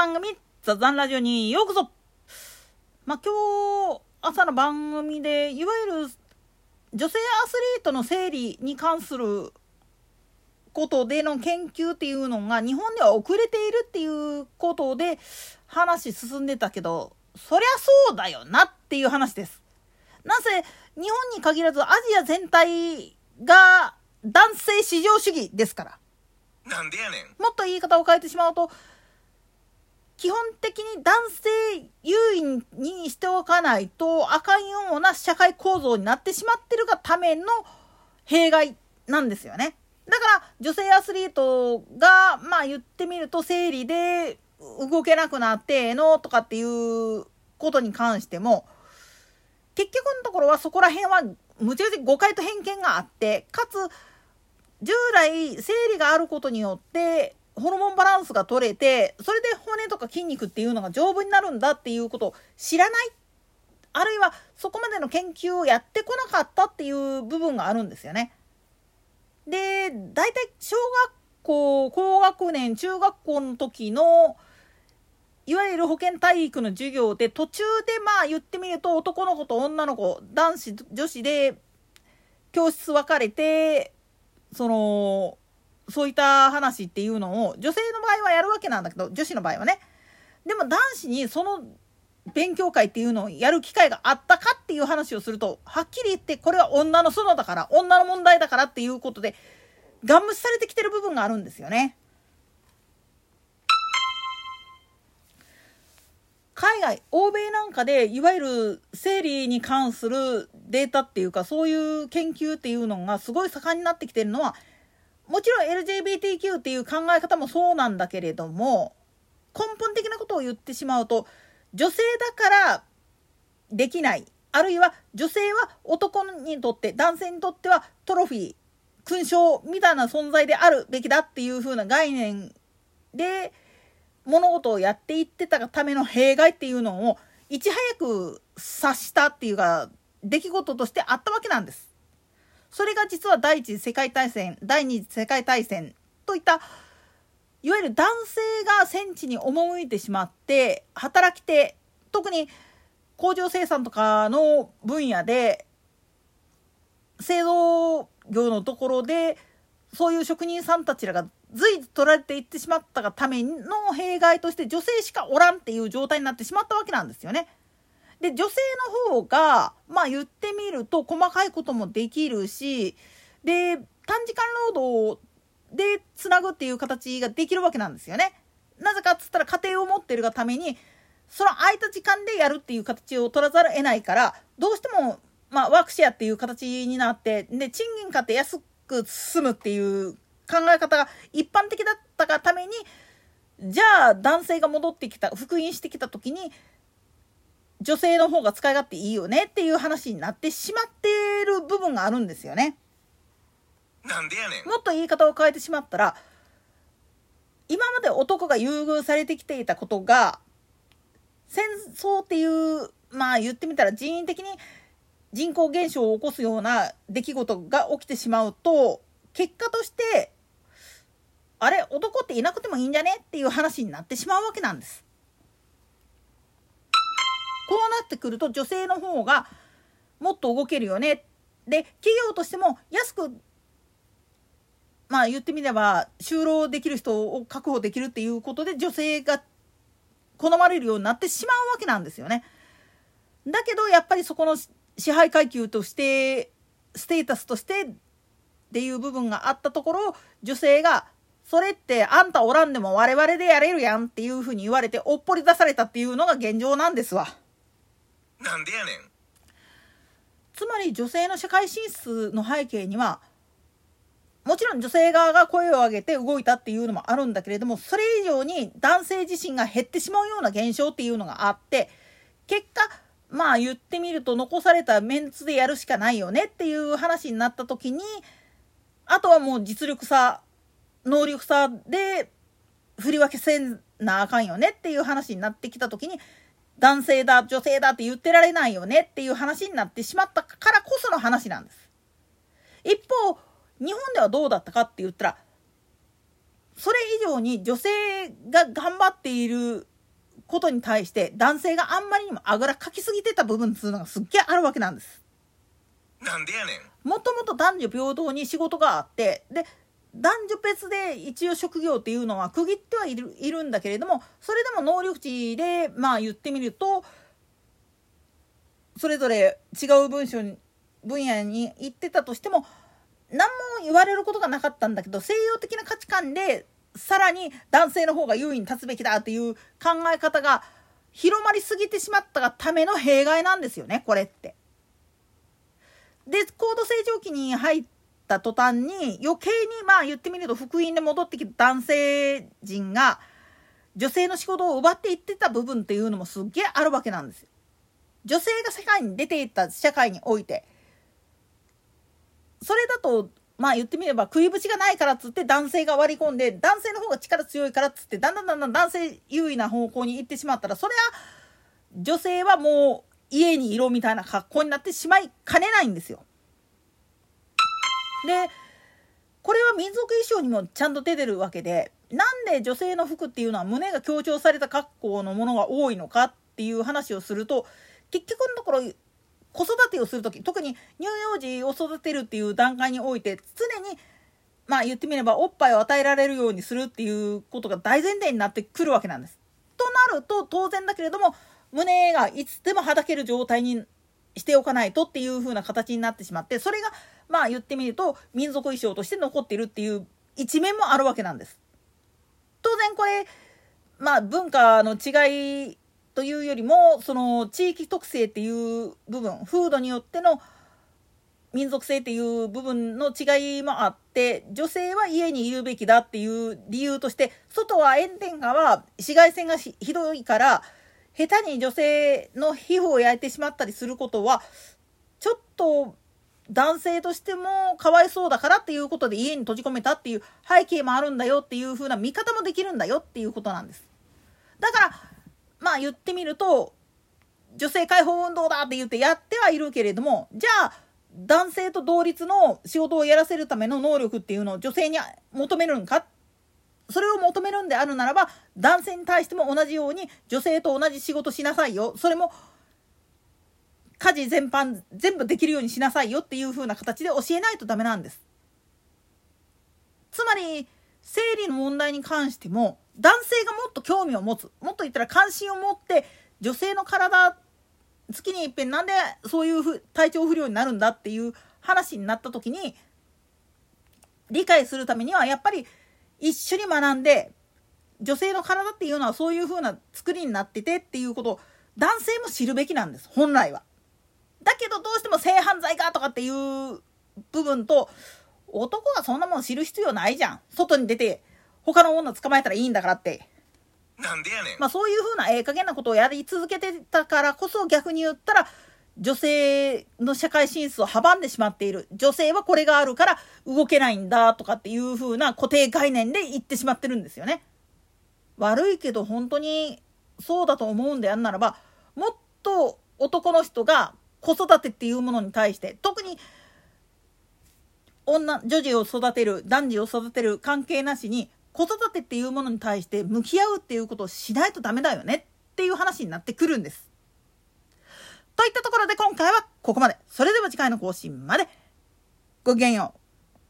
番組、ザザンラジオにようこそまあ、今日、朝の番組で、いわゆる女性アスリートの生理に関することでの研究っていうのが日本では遅れているっていうことで話進んでたけど、そりゃそうだよなっていう話です。なぜ日本に限らずアジア全体が男性至上主義ですから。なんでやねん。もっと言い方を変えてしまうと、基本的に男性優位にしておかないとあかんような社会構造になってしまってるがための弊害なんですよね。だから女性アスリートがまあ言ってみると生理で動けなくなってのとかっていうことに関しても結局のところはそこら辺はむちゃくちゃ誤解と偏見があってかつ従来生理があることによってホルモンバランスが取れてそれで骨とか筋肉っていうのが丈夫になるんだっていうことを知らないあるいはそこまでの研究をやってこなかったっていう部分があるんですよね。で大体小学校高学年中学校の時のいわゆる保健体育の授業で途中でまあ言ってみると男の子と女の子男子女子で教室分かれてそのそういった話っていうのを女性の場合はやるわけなんだけど女子の場合はねでも男子にその勉強会っていうのをやる機会があったかっていう話をするとはっきり言ってこれは女の園だから女の問題だからっていうことでガン無視されてきてる部分があるんですよね。海外欧米なんかでいわゆる生理に関するデータっていうかそういう研究っていうのがすごい盛んになってきてるのはもちろん LGBTQ っていう考え方もそうなんだけれども根本的なことを言ってしまうと女性だからできないあるいは女性は男にとって男性にとってはトロフィー勲章みたいな存在であるべきだっていう風な概念で物事をやっていってたための弊害っていうのをいち早く察したっていうか出来事としてあったわけなんです。それが実は第一次世界大戦第二次世界大戦といったいわゆる男性が戦地に赴いてしまって働き手特に工場生産とかの分野で製造業のところでそういう職人さんたちらが随時取られていってしまったがための弊害として女性しかおらんっていう状態になってしまったわけなんですよね。で女性の方がまあ言ってみると細かいこともできるしで短時間労働でつなぐっていう形ができるわけなんですよね。なぜかっつったら家庭を持ってるがためにその空いた時間でやるっていう形を取らざるを得ないからどうしても、まあ、ワークシェアっていう形になってで賃金買って安く済むっていう考え方が一般的だったがためにじゃあ男性が戻ってきた復員してきた時に女性の方が使い勝手いいよねっていう話になってしまってる部分があるんですよね。なんでやねん。もっと言い方を変えてしまったら今まで男が優遇されてきていたことが戦争っていうまあ言ってみたら人為的に人口減少を起こすような出来事が起きてしまうと結果としてあれ男っていなくてもいいんじゃねっていう話になってしまうわけなんです。こうなってくると女性の方がもっと動けるよねで企業としても安くまあ言ってみれば就労できる人を確保できるっていうことで女性が好まれるようになってしまうわけなんですよね。だけどやっぱりそこの支配階級としてステータスとしてっていう部分があったところ女性がそれってあんたおらんでも我々でやれるやんっていうふうに言われておっぽり出されたっていうのが現状なんですわ。なんでやねん。つまり女性の社会進出の背景にはもちろん女性側が声を上げて動いたっていうのもあるんだけれどもそれ以上に男性自身が減ってしまうような現象っていうのがあって結果まあ言ってみると残されたメンツでやるしかないよねっていう話になった時にあとはもう実力差能力差で振り分けせんなあかんよねっていう話になってきた時に男性だ女性だって言ってられないよねっていう話になってしまったからこその話なんです。一方日本ではどうだったかって言ったらそれ以上に女性が頑張っていることに対して男性があんまりにもあぐらかきすぎてた部分っていうのがすっげえあるわけなんです。なんでやねんもともと男女平等に仕事があってで男女別で一応職業っていうのは区切ってはいるいるんだけれどもそれでも能力値でまあ言ってみるとそれぞれ違う文章に分野に行ってたとしても何も言われることがなかったんだけど西洋的な価値観でさらに男性の方が優位に立つべきだっていう考え方が広まりすぎてしまったがための弊害なんですよねこれって。で高度成長期に入った途端に余計にまあ言ってみると福音で戻ってきた男性陣が女性の仕事を奪っていってた部分っていうのもすっげえあるわけなんですよ。女性が世界に出ていった社会においてそれだとまあ言ってみれば食いぶちがないからっつって男性が割り込んで男性の方が力強いからっつってだんだんだんだん男性優位な方向に行ってしまったらそれは女性はもう家にいろみたいな格好になってしまいかねないんですよ。でこれは民族衣装にもちゃんと出てるわけでなんで女性の服っていうのは胸が強調された格好のものが多いのかっていう話をすると結局のところ子育てをする時特に乳幼児を育てるっていう段階において常にまあ言ってみればおっぱいを与えられるようにするっていうことが大前提になってくるわけなんです。となると当然だけれども胸がいつでもはだける状態にしておかないとっていう風な形になってしまってそれがまあ言ってみると民族衣装として残っているっていう一面もあるわけなんです。当然これまあ文化の違いというよりもその地域特性っていう部分風土によっての民族性っていう部分の違いもあって女性は家にいるべきだっていう理由として外は炎天下は紫外線がひどいから下手に女性の皮膚を焼いてしまったりすることはちょっと男性としてもかわいそうだからっていうことで家に閉じ込めたっていう背景もあるんだよっていう風な見方もできるんだよっていうことなんです。だからまあ言ってみると女性解放運動だって言ってやってはいるけれどもじゃあ男性と同率の仕事をやらせるための能力っていうのを女性に求めるんか？それを求めるんであるならば男性に対しても同じように女性と同じ仕事しなさいよ。それも家事全般全部できるようにしなさいよっていう風な形で教えないとダメなんです。つまり生理の問題に関しても男性がもっと興味を持つもっと言ったら関心を持って女性の体月にいっぺんなんでそういうふ体調不良になるんだっていう話になった時に理解するためにはやっぱり一緒に学んで女性の体っていうのはそういう風な作りになっててっていうことを男性も知るべきなんです本来は。だけどどうしても性犯罪かとかっていう部分と男がそんなもん知る必要ないじゃん外に出て他の女捕まえたらいいんだからって。なんでやねんまあそういう風なええ加減なことをやり続けてたからこそ逆に言ったら女性の社会進出を阻んでしまっている女性はこれがあるから動けないんだとかっていう風な固定概念で言ってしまってるんですよね。悪いけど本当にそうだと思うんであんならばもっと男の人が子育てっていうものに対して特に女女児を育てる男児を育てる関係なしに子育てっていうものに対して向き合うっていうことをしないとダメだよねっていう話になってくるんです。といったところで今回はここまで。それでは次回の更新まで。ごきげんよう。